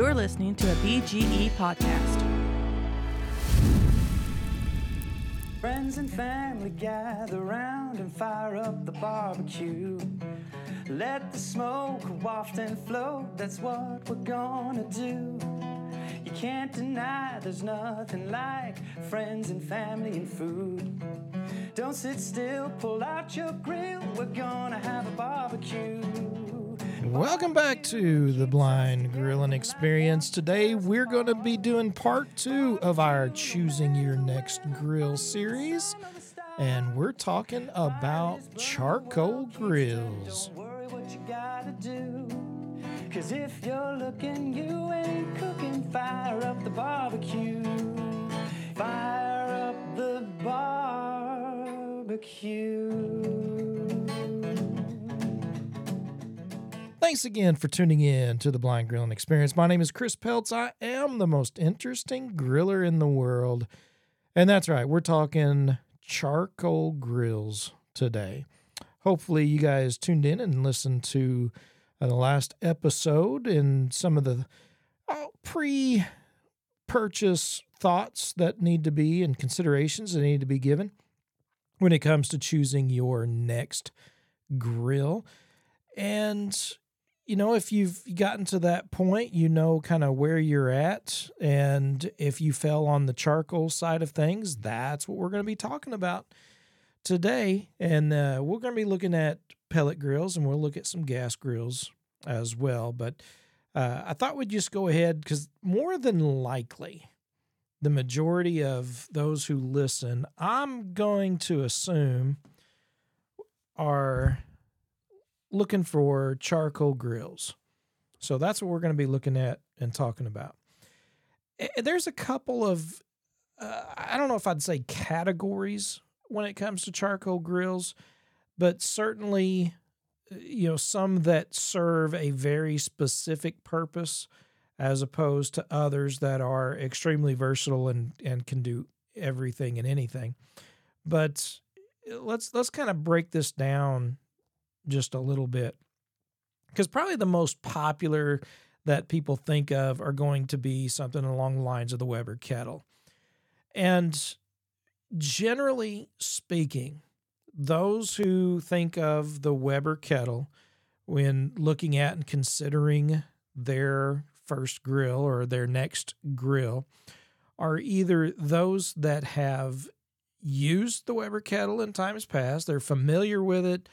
You're listening to a BGE podcast. Friends and family gather round and fire up the barbecue. Let the smoke waft and float, that's what we're gonna do. You can't deny there's nothing like friends and family and food. Don't sit still, pull out your grill, we're gonna have a barbecue. Welcome back to the Blind Grilling Experience. Today we're going to be doing part two of our Choosing Your Next Grill series. And we're talking about charcoal grills. Cause if you're looking, you ain't cooking. Fire up the barbecue. Fire up the barbecue. Thanks again for tuning in to the Blind Grilling Experience. My name is Chris Peltz. I am the most interesting griller in the world. And that's right, we're talking charcoal grills today. Hopefully, you guys tuned in and listened to uh, the last episode and some of the uh, pre purchase thoughts that need to be and considerations that need to be given when it comes to choosing your next grill. And you know, if you've gotten to that point, you know kind of where you're at. And if you fell on the charcoal side of things, that's what we're going to be talking about today. And uh, we're going to be looking at pellet grills and we'll look at some gas grills as well. But uh, I thought we'd just go ahead because more than likely, the majority of those who listen, I'm going to assume, are looking for charcoal grills. So that's what we're going to be looking at and talking about. Eh, There's a couple of, uh, I don't know if I'd say categories when it comes to charcoal grills, but certainly, uh, you know, some that serve a very specific purpose as opposed to others that are extremely versatile and, and can do everything and anything. But let's let's kind of break this down just a little bit. Because probably the most popular that people think of are going to be something along the lines of the Weber kettle. And generally speaking, those who think of the Weber kettle when looking at and considering their first grill or their next grill are either those that have used the Weber kettle in times past, they're familiar with it,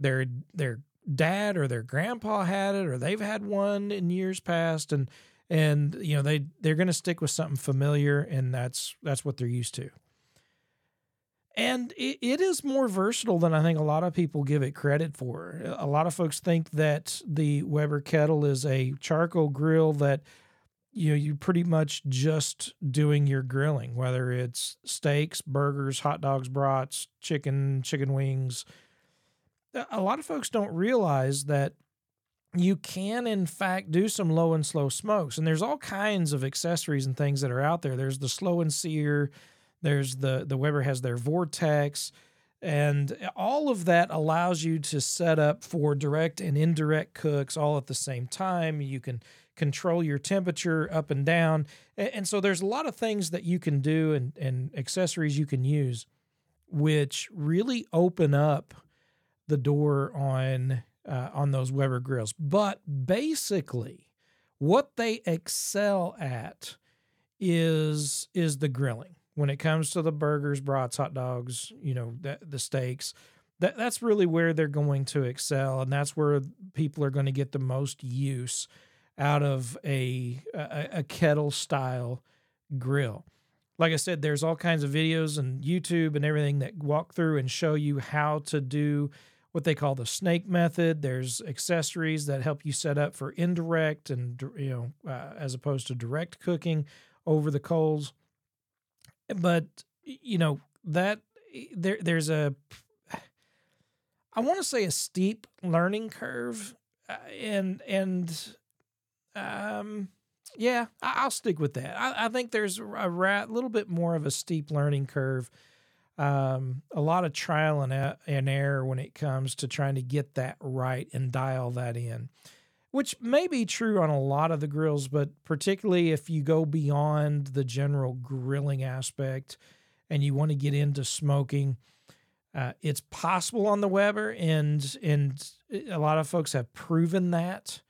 their their dad or their grandpa had it or they've had one in years past and and you know they they're going to stick with something familiar and that's that's what they're used to. And it, it is more versatile than i think a lot of people give it credit for. A lot of folks think that the weber kettle is a charcoal grill that you know you pretty much just doing your grilling whether it's steaks burgers hot dogs brats chicken chicken wings Uh, a lot of folks don't realize that you can in fact do some low and slow smokes and there's all kinds of accessories and things that are out there. There's the slow and sear there's the the weber has their vortex and all of that allows you to set up for direct and indirect cooks all at the same time. You can control your temperature up and down and so there's a lot of things that you can do and, and accessories you can use which really open up the door on uh, on those Weber grills. But basically, what they excel at is is the grilling. When it comes to the burgers, brats, hot dogs, you know, the, the steaks, that that's really where they're going to excel, and that's where people are going to get the most use out of a a, a kettle style grill like I said, there's all kinds of videos and YouTube and everything that walk through and show you how to do what they call the snake method. There's accessories that help you set up for indirect and you know uh, as opposed to direct cooking over the coals. But you know that there there's a I want to say a steep learning curve, uh, and and um yeah, I- I'll stick with that. I, I think there's a little bit more of a steep learning curve, um, a lot of trial and, and error when it comes to trying to get that right and dial that in. which may be true on a lot of the grills, but particularly if you go beyond the general grilling aspect and you want to get into smoking, uh, it's possible on the Weber, and and a lot of folks have proven that,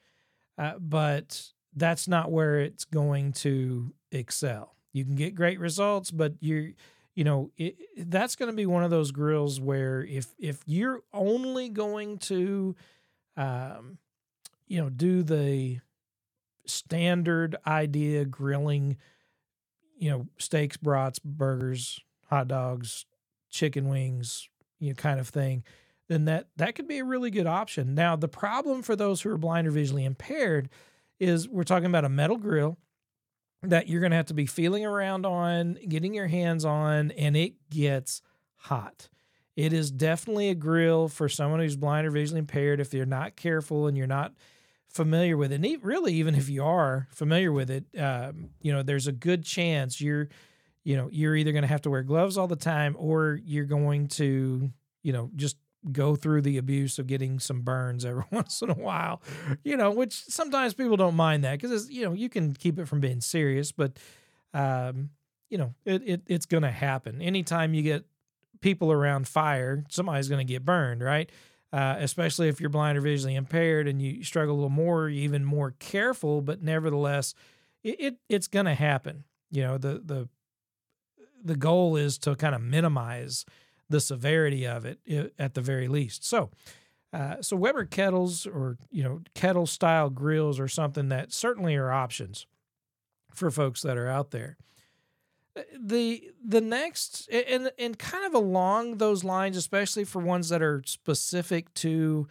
uh, but that's not where it's going to excel. You can get great results, but you're you know it, that's going to be one of those grills where if if you're only going to um, you know, do the standard idea grilling, you know, steaks, brats, burgers, hot dogs, chicken wings, you know, kind of thing, then that that could be a really good option. Now, the problem for those who are blind or visually impaired is we're talking about a metal grill that you're going to have to be feeling around on, getting your hands on, and it gets hot. It is definitely a grill for someone who's blind or visually impaired if you're not careful and you're not familiar with it, and really even if you are familiar with it, um, you know, there's a good chance you're, you know, you're either going to have to wear gloves all the time or you're going to, you know, just go through the abuse of getting some burns every once in a while, you know, which sometimes people don't mind that because you know you can keep it from being serious, but um, you know it, it it's going to happen anytime you get people around fire, somebody's going to get burned, right? uh, especially if you're blind or visually impaired and you struggle a little more, even more careful. But nevertheless, it, it it's going to happen. You know, the the the goal is to kind of minimize the severity of it at the very least. So. Uh, so Weber kettles or you know kettle style grills are something that certainly are options for folks that are out there the the next and and kind of along those lines especially for ones that are specific to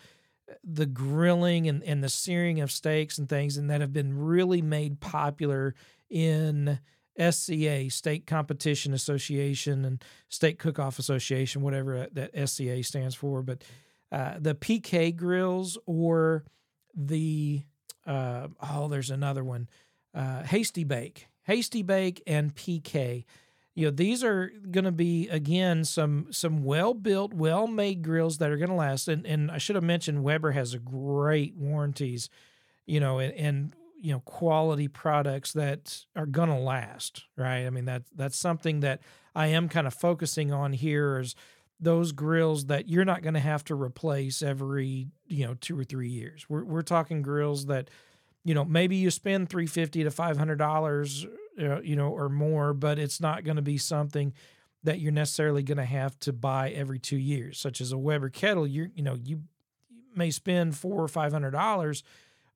the grilling and, and the searing of steaks and things and that have been really made popular in SCA State Competition Association and Steak Cook-Off Association whatever that SCA stands for but uh, the PK grills or the uh, oh there's another one uh, Hasty Bake Hasty Bake, and PK. You know, these are going to be again some some well built, well made grills that are going to last. And and I should have mentioned Weber has a great warranties, you know, and, and you know quality products that are going to last, right? I mean that that's something that I am kind of focusing on here is those grills that you're not going to have to replace every you know two or three years. We're we're talking grills that you know maybe you spend 350 to 500 dollars uh, you know or more but it's not going to be something that you're necessarily going to have to buy every two years such as a weber kettle you you know you may spend four or five hundred dollars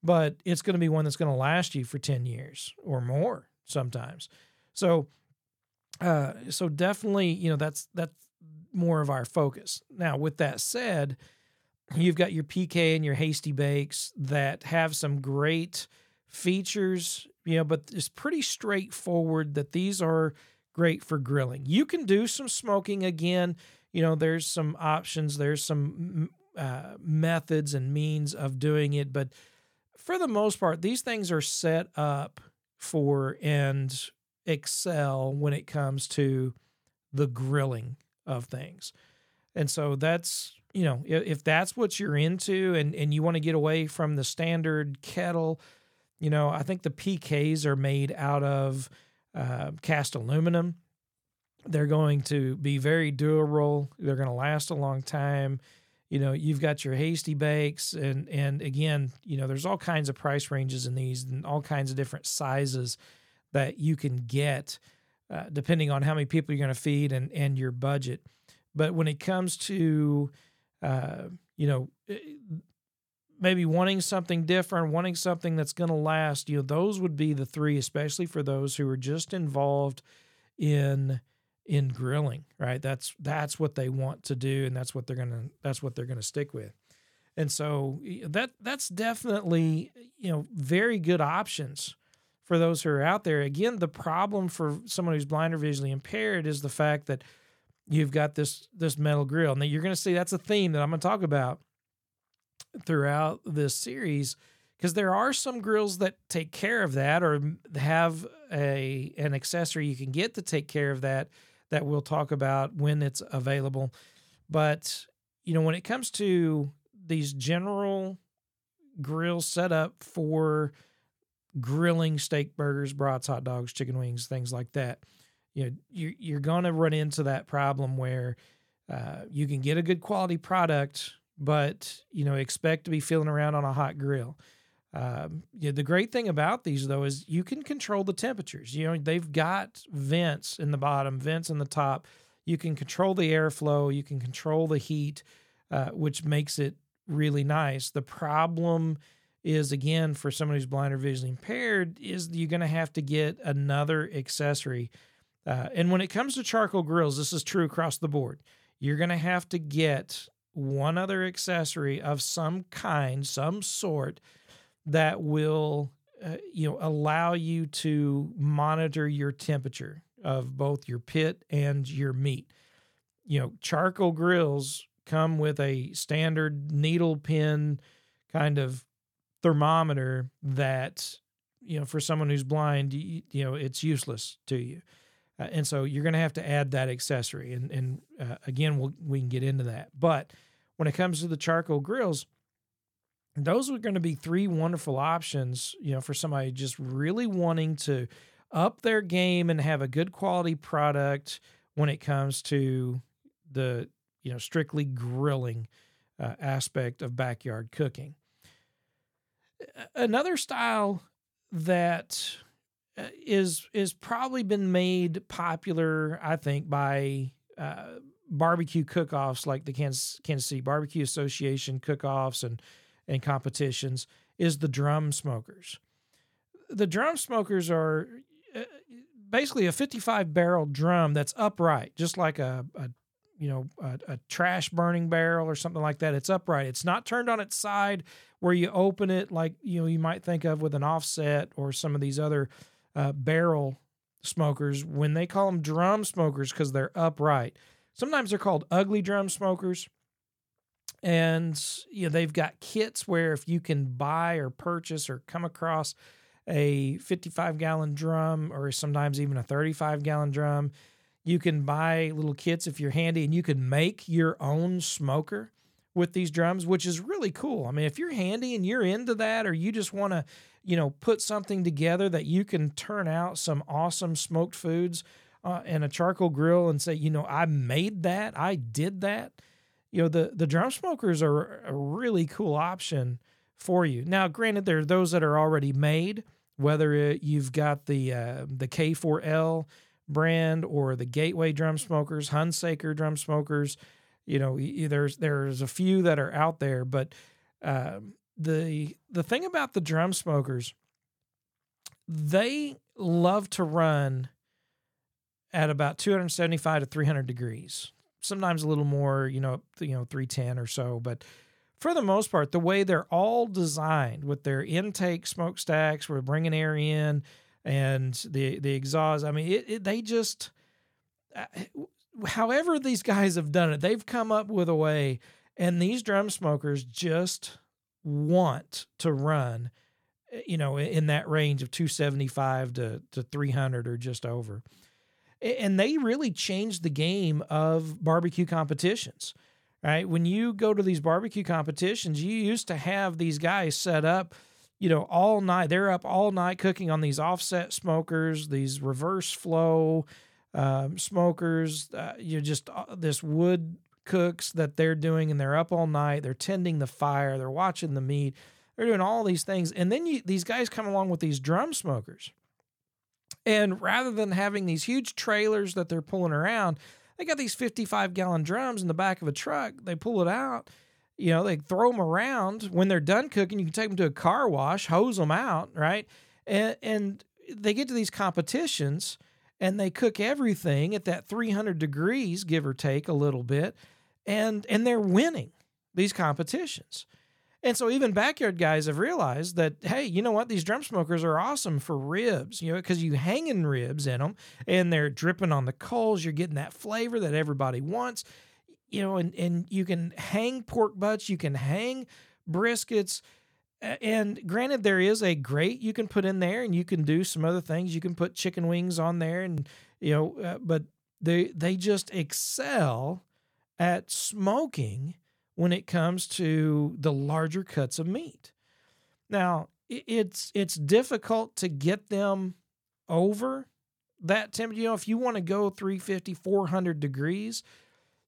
but it's going to be one that's going to last you for 10 years or more sometimes so uh so definitely you know that's that's more of our focus now with that said You've got your PK and your hasty bakes that have some great features, you know, but it's pretty straightforward that these are great for grilling. You can do some smoking again. You know, there's some options, there's some uh, methods and means of doing it, but for the most part, these things are set up for and excel when it comes to the grilling of things. And so that's you know, if that's what you're into and, and you want to get away from the standard kettle, you know, I think the PKs are made out of uh, cast aluminum. They're going to be very durable. They're going to last a long time. You know, you've got your hasty bakes, and and again, you know, there's all kinds of price ranges in these, and all kinds of different sizes that you can get, uh, depending on how many people you're going to feed and and your budget. But when it comes to uh, you know, eh, maybe wanting something different, wanting something that's going to last, you know, those would be the three, especially for those who are just involved in in grilling, right? That's that's what they want to do, and that's what they're gonna that's what they're gonna stick with. And so that that's definitely you know very good options for those who are out there. Again, the problem for someone who's blind or visually impaired is the fact that you've got this this metal grill. Now you're going to see that's a theme that I'm going to talk about throughout this series because there are some grills that take care of that or have a an accessory you can get to take care of that that we'll talk about when it's available. But you know when it comes to these general grill set up for grilling steak burgers, brats, hot dogs, chicken wings, things like that. You know, you're, you're going to run into that problem where uh, you can get a good quality product, but you know expect to be feeling around on a hot grill. Um, yeah, the great thing about these though is you can control the temperatures. You know they've got vents in the bottom, vents in the top. You can control the airflow. You can control the heat, uh, which makes it really nice. The problem is again for someone who's blind or visually impaired is you're going to have to get another accessory. Uh, and when it comes to charcoal grills, this is true across the board. You're going to have to get one other accessory of some kind, some sort that will uh, you know allow you to monitor your temperature of both your pit and your meat. You know, charcoal grills come with a standard needle pin kind of thermometer that you know for someone who's blind you, you know it's useless to you uh, and so you're going to have to add that accessory and and uh, again we'll, we can get into that but when it comes to the charcoal grills those are going to be three wonderful options you know for somebody just really wanting to up their game and have a good quality product when it comes to the you know strictly grilling uh, aspect of backyard cooking. Another style that uh, is is probably been made popular i think by uh, barbecue cook-offs like the Kansas, Kansas City Barbecue Association cook-offs and and competitions is the drum smokers. The drum smokers are uh, basically a 55 barrel drum that's upright, just like a, a you know a, a, trash burning barrel or something like that. It's upright. It's not turned on its side where you open it like you know you might think of with an offset or some of these other uh, barrel smokers. When they call them drum smokers because they're upright, sometimes they're called ugly drum smokers and you know they've got kits where if you can buy or purchase or come across a 55 gallon drum or sometimes even a 35 gallon drum you can buy little kits if you're handy and you can make your own smoker with these drums which is really cool. I mean if you're handy and you're into that or you just want to you know put something together that you can turn out some awesome smoked foods uh, and a charcoal grill and say you know i made that. I did that you know the the drum smokers are a really cool option for you. Now, granted, there are those that are already made, whether it, you've got the uh, the K4L brand or the Gateway drum smokers, Hunsaker drum smokers. You know, there's there's a few that are out there, but uh, the the thing about the drum smokers, they love to run at about 275 to 300 degrees sometimes a little more, you know, you know, 310 or so, but for the most part, the way they're all designed with their intake smokestacks, we're bringing air in, and the the exhaust. I mean, it, it, they just, uh, however these guys have done it, they've come up with a way, and these drum smokers just want to run, eh, you know, in that range of 275 to to 300 or just over and they really changed the game of barbecue competitions right? When you go to these barbecue competitions you used to have these guys set up you know all night. They're up all night cooking on these offset smokers these reverse flow um, smokers uh, you just uh, this wood cooks that they're doing and they're up all night. They're tending the fire. They're watching the meat. They're doing all these things. And then you, these guys come along with these drum smokers and rather than having these huge trailers that they're pulling around, they got these 55 gallon drums in the back of a truck. They pull it out, you know, they throw them around. When they're done cooking, you can take them to a car wash, hose them out, right? And, and they get to these competitions and they cook everything at that 300 degrees, give or take a little bit, and and they're winning these competitions. And so even backyard guys have realized that, hey, you know what? These drum smokers are awesome for ribs, you know, because you hanging ribs in them and they're dripping on the coals. You're getting that flavor that everybody wants, you know, and, and you can hang pork butts, you can hang briskets. And granted, there is a grate you can put in there and you can do some other things. You can put chicken wings on there and, you know, uh, but they, they just excel at smoking when it comes to the larger cuts of meat. Now, it's it's difficult to get them over that temperature. You know, if you want to go 350, 400 degrees,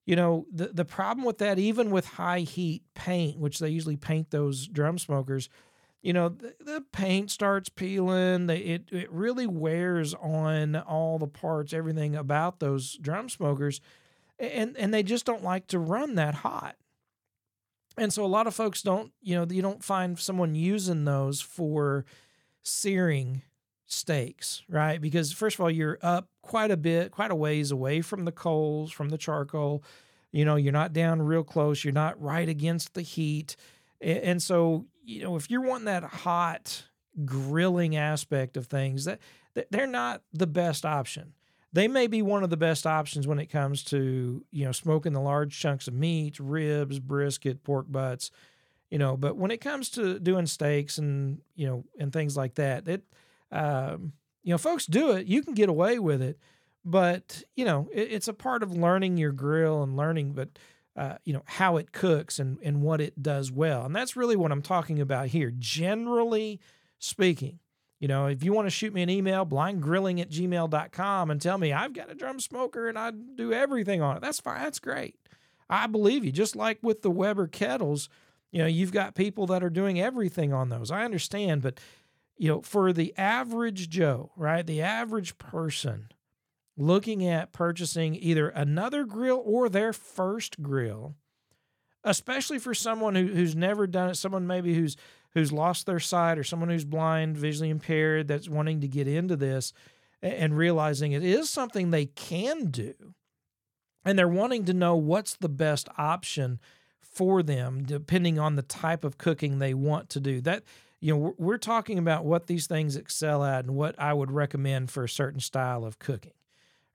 you know, the, the problem with that, even with high heat paint, which they usually paint those drum smokers, you know, the, the paint starts peeling. They, it, it really wears on all the parts, everything about those drum smokers. And, and they just don't like to run that hot. And so a lot of folks don't, you know, you don't find someone using those for searing steaks, right? Because first of all, you're up quite a bit, quite a ways away from the coals, from the charcoal. You know, you're not down real close, you're not right against the heat. And so, you know, if you're wanting that hot grilling aspect of things, that they're not the best option. They may be one of the best options when it comes to, you know, smoking the large chunks of meat, ribs, brisket, pork butts, you know, but when it comes to doing steaks and, you know, and things like that, it um, you know, folks do it. You can get away with it, but you know, it, it's a part of learning your grill and learning, but uh, you know how it cooks and and what it does well, and that's really what I'm talking about here. Generally speaking, you know, if you want to shoot me an email, blindgrilling at gmail.com and tell me I've got a drum smoker and I do everything on it, that's fine. That's great. I believe you. Just like with the Weber kettles, you know, you've got people that are doing everything on those. I understand, but you know, for the average Joe, right? The average person looking at purchasing either another grill or their first grill, especially for someone who, who's never done it, someone maybe who's who's lost their sight or someone who's blind, visually impaired, that's wanting to get into this and realizing it is something they can do. And they're wanting to know what's the best option for them, depending on the type of cooking they want to do. That you know, we're, talking about what these things excel at and what I would recommend for a certain style of cooking.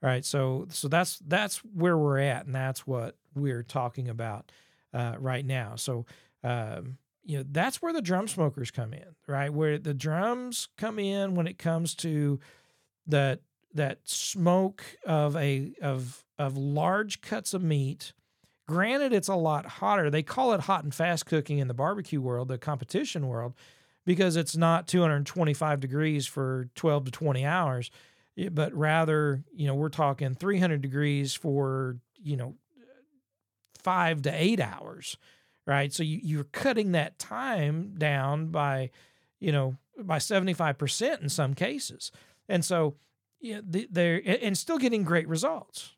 Right. So, so that's, that's where we're at. And that's what we're talking about uh, right now. So, um, you know, that's where the drum smokers come in, right? Where the drums come in when it comes to that, that smoke of a, of, of large cuts of meat. Granted, it's a lot hotter. They call it hot and fast cooking in the barbecue world, the competition world because it's not 225 degrees for 12 to 20 hours, but rather, you know, we're talking 300 degrees for, you know, five to eight hours, right? So you, you're cutting that time down by, you know, by 75% in some cases. And so, know, they're, and still getting great results.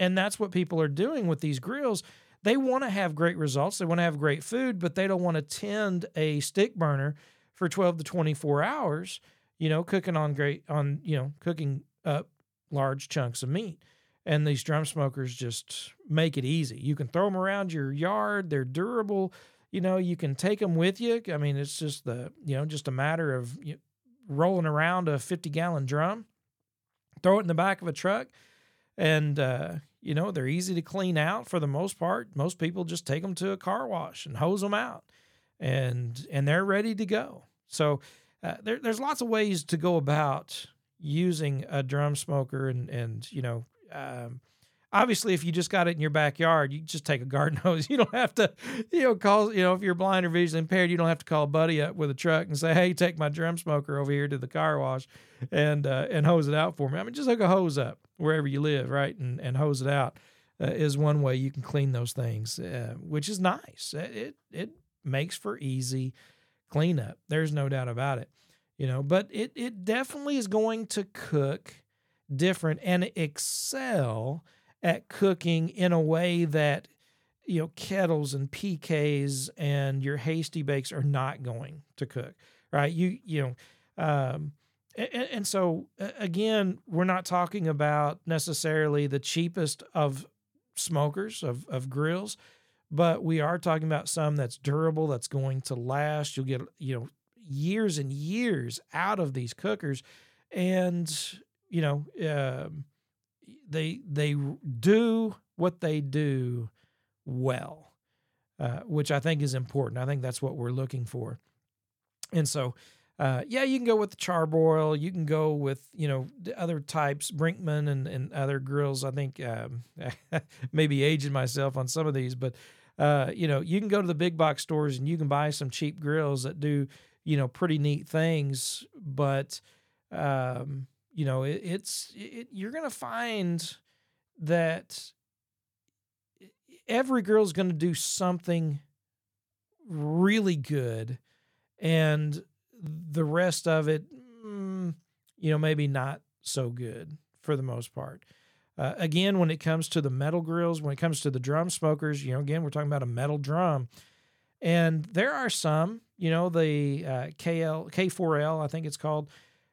And that's what people are doing with these grills they want to have great results. They want to have great food, but they don't want to tend a stick burner for 12 to 24 hours, you know, cooking on great, on, you know, cooking up large chunks of meat. And these drum smokers just make it easy. You can throw them around your yard, they're durable. You know, you can take them with you. I mean, it's just the, you know, just a matter of you know, rolling around a 50 gallon drum, throw it in the back of a truck, and, uh, you know, they're easy to clean out for the most part. Most people just take them to a car wash and hose them out, and and they're ready to go. So uh, there, there's lots of ways to go about using a drum smoker, and and you know, um, obviously, if you just got it in your backyard, you just take a garden hose. You don't have to, you know, call, you know, if you're blind or visually impaired, you don't have to call a buddy up with a truck and say, hey, take my drum smoker over here to the car wash and, uh, and hose it out for me. I mean, just hook a hose up wherever you live, right? And, and hose it out uh, is one way you can clean those things, uh, which is nice. It, it makes for easy cleanup. There's no doubt about it, you know, but it, it definitely is going to cook different and excel at cooking in a way that you know kettles and PKs and your hasty bakes are not going to cook, right? You you know. Um, and, and, so again, we're not talking about necessarily the cheapest of smokers of, of grills, but we are talking about some that's durable, that's going to last. You'll get you know years and years out of these cookers, and you know um, they they do what they do well, uh, which I think is important. I think that's what we're looking for. And so, uh, yeah, you can go with the charbroil. You can go with you know the other types, Brinkmann and, and other grills. I think um, maybe aging myself on some of these, but uh, you know, you can go to the big box stores and you can buy some cheap grills that do, you know, pretty neat things, but um, you know, it, it's it, you're gonna find that every girl's gonna do something really good, and the rest of it, mm, you know, maybe not so good for the most part. Uh, again, when it comes to the metal grills, when it comes to the drum smokers, you know, again, we're talking about a metal drum. And there are some, you know, the uh, KL, K4L, I think it's called.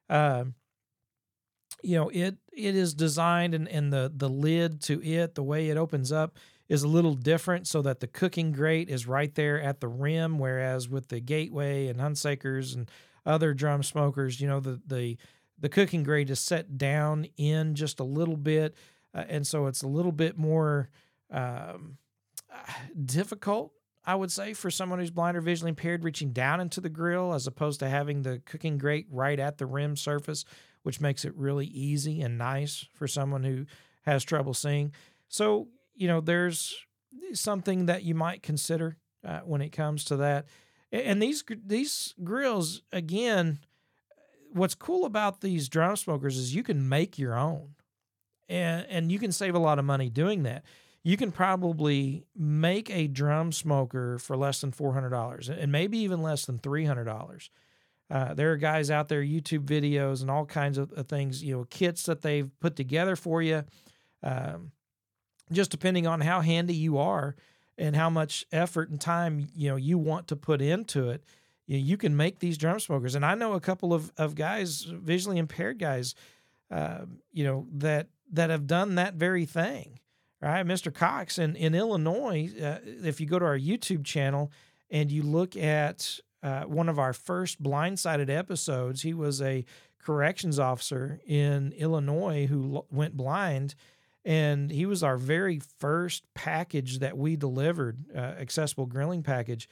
Uh, you know, it it is designed and, and the the lid to it, the way it opens up is a little different so that the cooking grate is right there at the rim, whereas with the Gateway and Hunsakers and other drum smokers, you know, the the the cooking grate is set down in just a little bit, uh, and so it's a little bit more um, difficult, I would say, for someone who's blind or visually impaired, reaching down into the grill as opposed to having the cooking grate right at the rim surface, which makes it really easy and nice for someone who has trouble seeing. So you know, there's something that you might consider uh, when it comes to that. And these these grills again what's cool about these drum smokers is you can make your own and and you can save a lot of money doing that you can probably make a drum smoker for less than $400 and maybe even less than $300 uh, there are guys out there youtube videos and all kinds of, things you know kits that they've put together for you um, just depending on how handy you are and how much effort and time you know you want to put into it you, know, you can make these drum smokers. And I know a couple of, of guys, visually impaired guys, uh, you know, that that have done that very thing. Right, Mr. Cox in in Illinois. Uh, if you go to our YouTube channel and you look at uh, one of our first blindsided episodes, he was a corrections officer in Illinois who l- went blind, and he was our very first package that we delivered, uh, accessible grilling package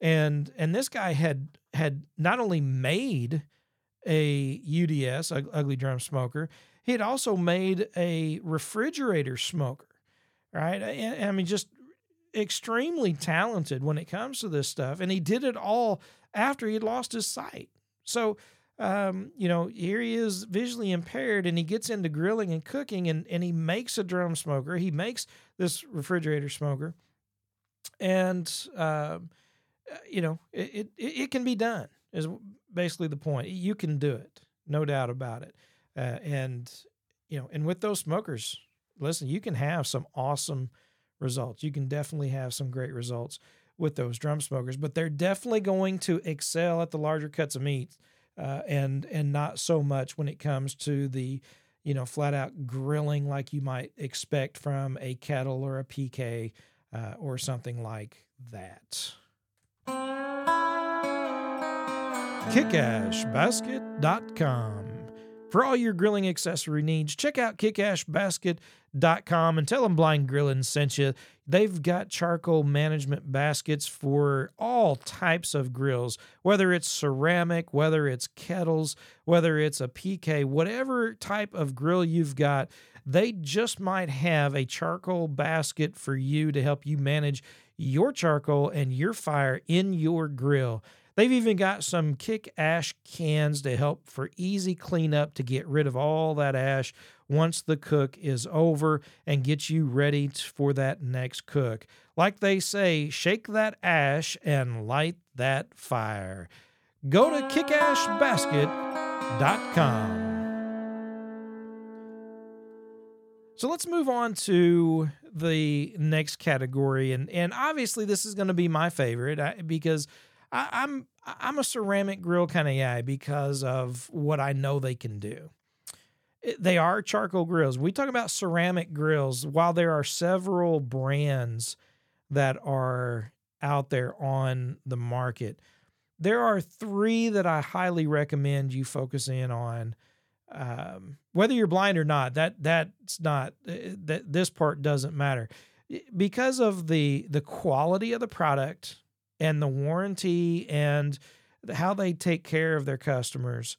and and this guy had had not only made a UDS, ugly drum smoker, he had also made a refrigerator smoker, right? I mean, just extremely talented when it comes to this stuff, and he did it all after he had lost his sight. So. Um, you know, here he is visually impaired and he gets into grilling and cooking and, and he makes a drum smoker. He makes this refrigerator smoker. And, um, uh, you know, it, it, it can be done is basically the point. You can do it, no doubt about it. Uh, and, you know, and with those smokers, listen, you can have some awesome results. You can definitely have some great results with those drum smokers, but they're definitely going to excel at the larger cuts of meat uh, and and not so much when it comes to the you know flat out grilling like you might expect from a kettle or a PK uh, or something like that kickashbasket.com. For all your grilling accessory needs, check out kickashbasket.com and tell them Blind Grillin' sent you. They've got charcoal management baskets for all types of grills, whether it's ceramic, whether it's kettles, whether it's a PK, whatever type of grill you've got, they just might have a charcoal basket for you to help you manage your charcoal and your fire in your grill. They've even got some kick ash cans to help for easy cleanup to get rid of all that ash once the cook is over and get you ready for that next cook. Like they say, shake that ash and light that fire. Go to kickashbasket.com. So let's move on to the next category, and and obviously this is going to be my favorite because I, I'm I'm a ceramic grill kind of guy because of what I know they can do. They are charcoal grills. We talk about ceramic grills. While there are several brands that are out there on the market, there are three that I highly recommend you focus in on. Um, whether you're blind or not, that that's not that this part doesn't matter because of the the quality of the product and the warranty and how they take care of their customers,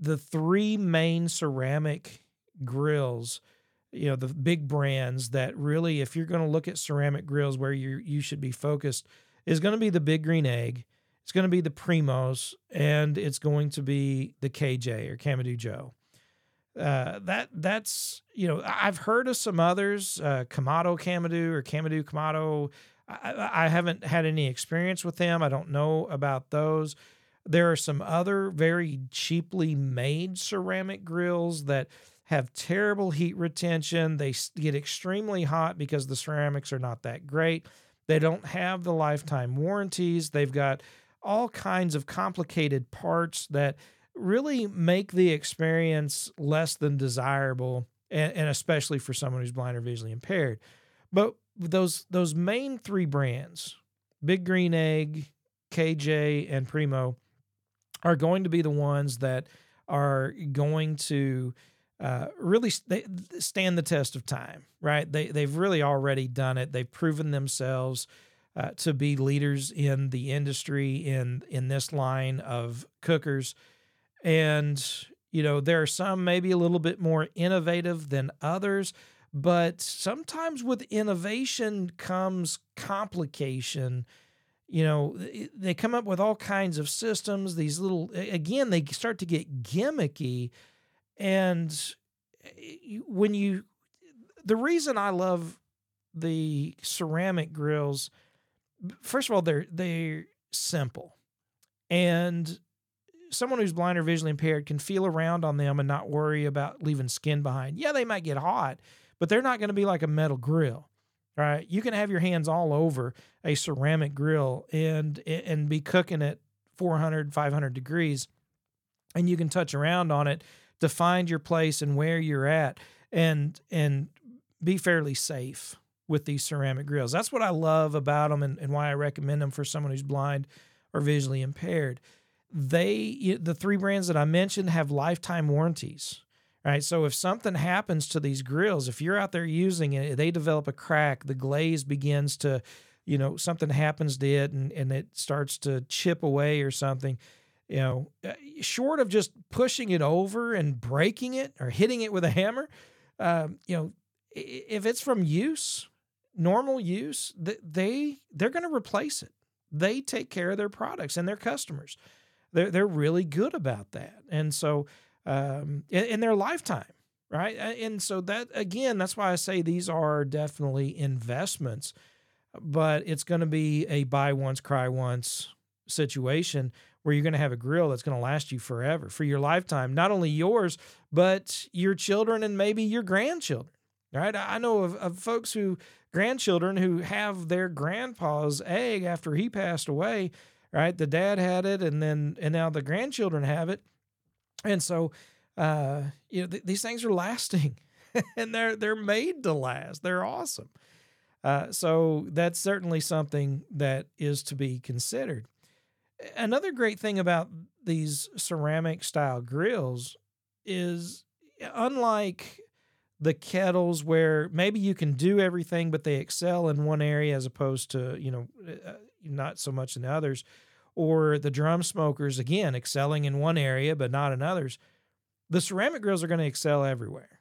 the three main ceramic grills you know the big brands that really if you're going to look at ceramic grills where you you should be focused is going to be the big green egg it's going to be the primos and it's going to be the kj or kamado joe. Uh, that that's you know i've heard of some others uh, kamado kamado or kamado kamado I, I haven't had any experience with them i don't know about those there are some other very cheaply made ceramic grills that have terrible heat retention. They get extremely hot because the ceramics are not that great. They don't have the lifetime warranties. They've got all kinds of complicated parts that really make the experience less than desirable, and, and especially for someone who's blind or visually impaired. But those those main three brands, Big Green Egg, KJ, and Primo, are going to be the ones that are going to uh, really they stand the test of time, right? They they've really already done it. They've proven themselves uh, to be leaders in the industry in in this line of cookers, and you know there are some maybe a little bit more innovative than others, but sometimes with innovation comes complication you know they come up with all kinds of systems these little again they start to get gimmicky and when you, the reason I love the ceramic grills, first of all, they're they're simple, and someone who's blind or visually impaired can feel around on them and not worry about leaving skin behind. Yeah, they might get hot, but they're not going to be like a metal grill. Right? You can have your hands all over a ceramic grill and and be cooking at 400, 500 degrees and you can touch around on it to find your place and where you're at and and be fairly safe with these ceramic grills. That's what I love about them and, and why I recommend them for someone who's blind or visually impaired. They the three brands that I mentioned have lifetime warranties. Right. So if something happens to these grills, if you're out there using it, they develop a crack, the glaze begins to, you know, something happens to it and, and it starts to chip away or something you know, uh, short of just pushing it over and breaking it or hitting it with a hammer, um, you know, if it's from use, normal use, they they're going to replace it. They take care of their products and their customers. They're they're really good about that, and so um, in, in their lifetime, right? And so that again, that's why I say these are definitely investments, but it's going to be a buy once, cry once situation where you're going to have a grill that's going to last you forever for your lifetime, not only yours, but your children and maybe your grandchildren. Right? I know of, of folks who grandchildren who have their grandpa's egg after he passed away. Right? The dad had it, and then and now the grandchildren have it, and so uh, you know th- these things are lasting, and they're they're made to last. They're awesome. Uh, so that's certainly something that is to be considered another great thing about these ceramic style grills is unlike the kettles where maybe you can do everything but they excel in one area as opposed to you know uh, not so much in others or the drum smokers again excelling in one area but not in others the ceramic grills are going to excel everywhere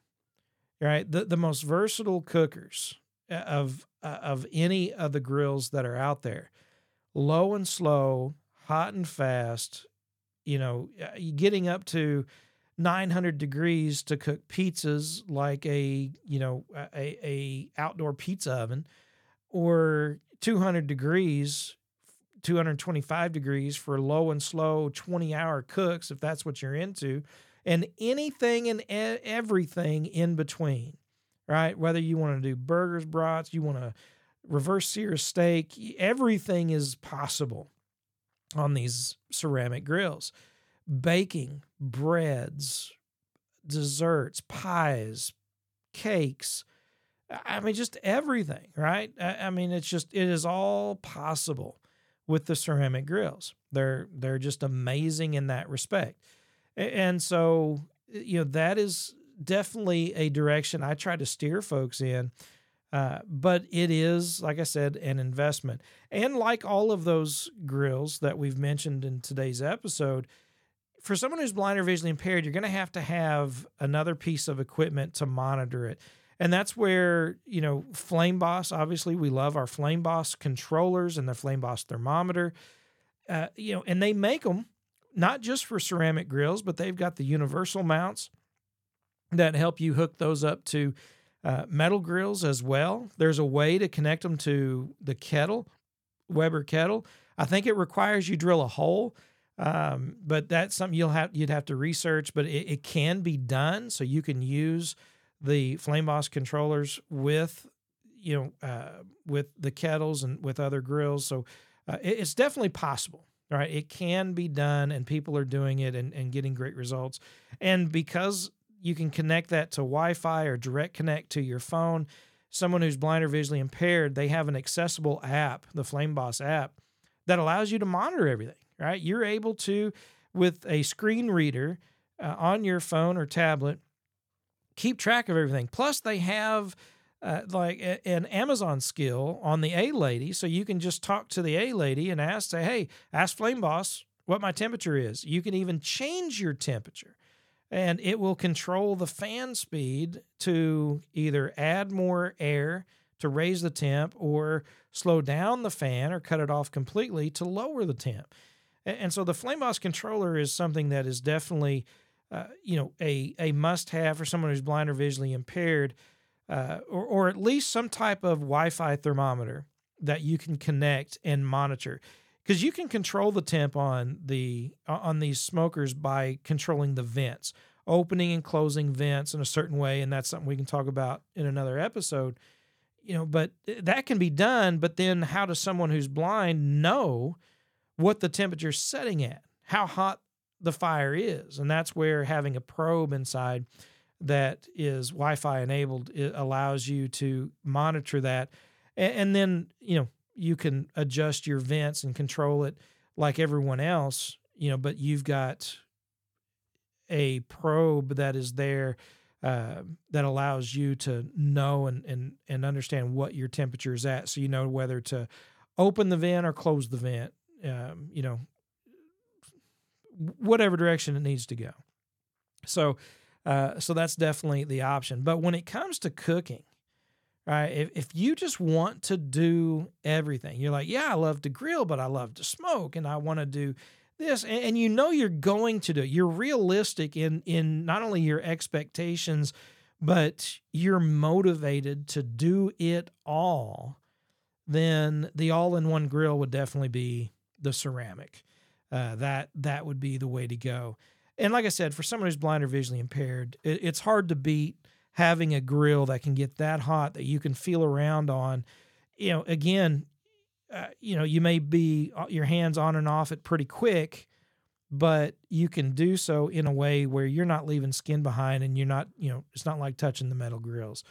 right? The, the most versatile cookers uh, of uh, of any of the grills that are out there low and slow hot and fast, you know, uh, getting up to 900 degrees to cook pizzas like a, you know, a, a outdoor pizza oven or 200 degrees 225 degrees for low and slow 20 hour cooks if that's what you're into and anything and everything in between right whether you want to do burgers brats you want to reverse sear steak everything is possible on these ceramic grills. Baking, breads, desserts, pies, cakes. I mean, just everything, right? I mean, it's just, it is all possible with the ceramic grills. They're, they're just amazing in that respect. And so, you know, that is definitely a direction I try to steer folks in uh, but it is, like I said, an investment. And like all of those grills that we've mentioned in today's episode, for someone who's blind or visually impaired, you're going to have to have another piece of equipment to monitor it. And that's where, you know, Flame Boss, obviously, we love our Flame Boss controllers and the Flame Boss thermometer. Uh, you know, and they make them not just for ceramic grills, but they've got the universal mounts that help you hook those up to uh, metal grills as well. There's a way to connect them to the kettle, Weber kettle. I think it requires you drill a hole, um, but that's something you'll have you'd have to research. But it, it can be done, so you can use the Flame Boss controllers with you know uh, with the kettles and with other grills. So uh, it, it's definitely possible. Right, it can be done, and people are doing it and, and getting great results. And because you can connect that to Wi-Fi or direct connect to your phone. Someone who's blind or visually impaired, they have an accessible app, the Flame Boss app, that allows you to monitor everything. Right, you're able to, with a screen reader uh, on your phone or tablet, keep track of everything. Plus, they have uh, like a, an Amazon skill on the A lady, so you can just talk to the A lady and ask, say, "Hey, ask Flame Boss what my temperature is." You can even change your temperature and it will control the fan speed to either add more air to raise the temp or slow down the fan or cut it off completely to lower the temp. And so the Flame Boss controller is something that is definitely, uh, you know, a, a must have for someone who's blind or visually impaired, uh, or, or at least some type of Wi Fi thermometer that you can connect and monitor. Because you can control the temp on the on these smokers by controlling the vents opening and closing vents in a certain way and that's something we can talk about in another episode. You know but that can be done but then how does someone who's blind know what the temperature's setting at? How hot the fire is and that's where having a probe inside that is wi-fi enabled it allows you to monitor that and, and then you know you can adjust your vents and control it like everyone else, you know, but you've got a probe that is there uh, that allows you to know and, and and understand what your temperature is at, so you know whether to open the vent or close the vent. Um, you know, whatever direction it needs to go. So, uh, so that's definitely the option. But when it comes to cooking, right? If, if you just want to do everything, you're like, yeah, I love to grill, but I love to smoke and I want to do this. And, and you know you're going to do it. You're realistic in, in not only your expectations, but you're motivated to do it all, then the all in one grill would definitely be the ceramic. Uh, that that would be the way to go. And like I said, for someone who's blind or visually impaired, it, it's hard to beat having a grill that can get that hot that you can feel around on. You know, again, uh, you know, you may be uh, your hands on and off it pretty quick, but you can do so in a way where you're not leaving skin behind and you're not, you know, it's not like touching the metal grills.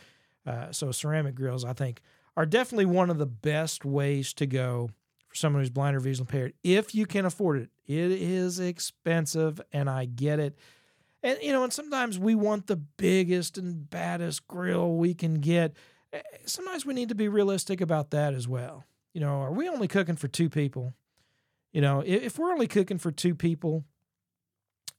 Uh, so ceramic grills, I think, are definitely one of the best ways to go for someone who's blind or visually impaired if you can afford it. It is expensive, and I get it. And you know, and sometimes we want the biggest and baddest grill we can get. Eh, sometimes we need to be realistic about that as well. You know, are we only cooking for two people? You know, if we're only cooking for two people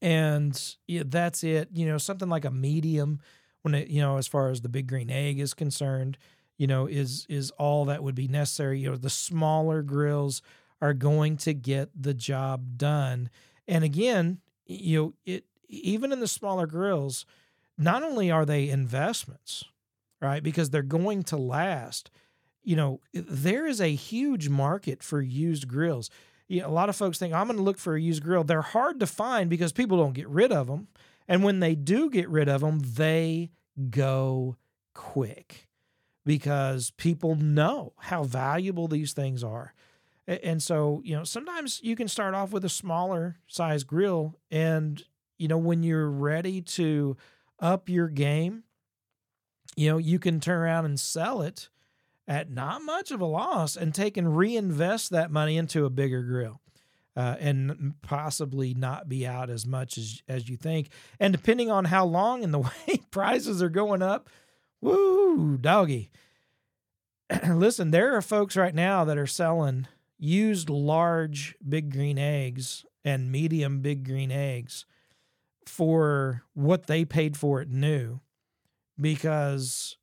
and yeah, that's it, you know, something like a medium when it, you know, as far as the big green egg is concerned, you know, is is all that would be necessary. You know, the smaller grills are going to get the job done. And again, you know, it even in the smaller grills, not only are they investments, right? Because they're going to last. You know, there is a huge market for used grills. You know, a lot of folks think I'm going to look for a used grill. They're hard to find because people don't get rid of them. And when they do get rid of them, they go quick because people know how valuable these things are. And so, you know, sometimes you can start off with a smaller size grill and you know, when you're ready to up your game, you know, you can turn around and sell it at not much of a loss and take and reinvest that money into a bigger grill. Uh, and possibly not be out as much as as you think. And depending on how long and the way prices are going up, woo, doggy. Listen, there are folks right now that are selling used large big green eggs and medium big green eggs for what they paid for it new because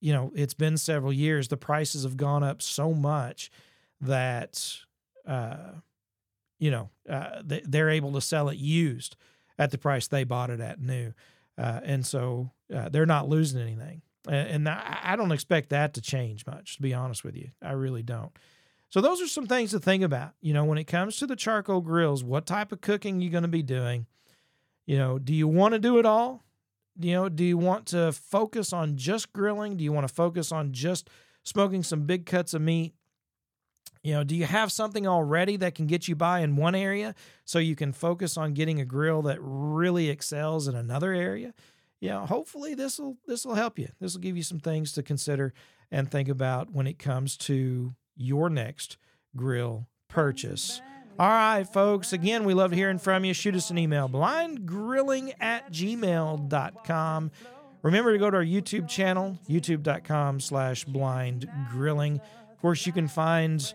you know, it's been several years. The prices have gone up so much that, uh, you know, uh, they're able to sell it used at the price they bought it at new. Uh, and so uh, they're not losing anything. And, I don't expect that to change much, to be honest with you. I really don't. So those are some things to think about. You know, when it comes to the charcoal grills, what type of cooking you going to be doing? You know, do you want to do it all? You know, do you want to focus on just grilling? Do you want to focus on just smoking some big cuts of meat? You know, do you have something already that can get you by in one area so you can focus on getting a grill that really excels in another area? You know, hopefully this will this will help you. This will give you some things to consider and think about when it comes to your next grill purchase. All right, folks. Again, we love hearing from you. Shoot us an email, blindgrilling at gmail.com. Remember to go to our YouTube channel, youtube.com slash blindgrilling. Of course, you can find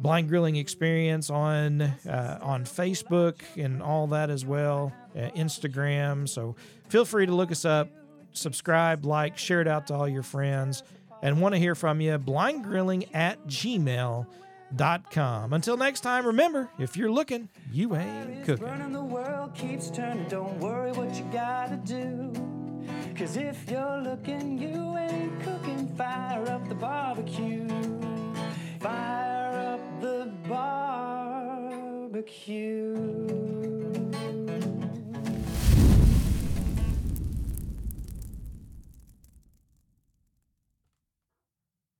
blind grilling experience on uh, on Facebook and all that as well, uh, Instagram. So feel free to look us up, subscribe, like, share it out to all your friends, and want to hear from you. Blindgrilling at gmail.com. Until next time, remember if you're looking, you ain't cooking. The world keeps turning. Don't worry what you gotta do. Cause if you're looking, you ain't cooking. Fire up the barbecue. Fire up the barbecue.